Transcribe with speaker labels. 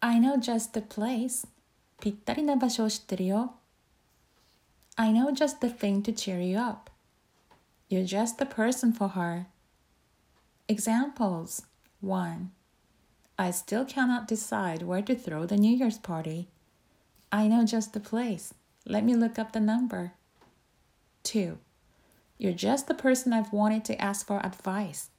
Speaker 1: I know just the place. ぴったりな場所を知ってるよ。I know just the thing to cheer you up. You're just the person for her. Examples 1. I still cannot decide where to throw the New Year's party. I know just the place. Let me look up the number. 2. You're just the person I've wanted to ask for advice.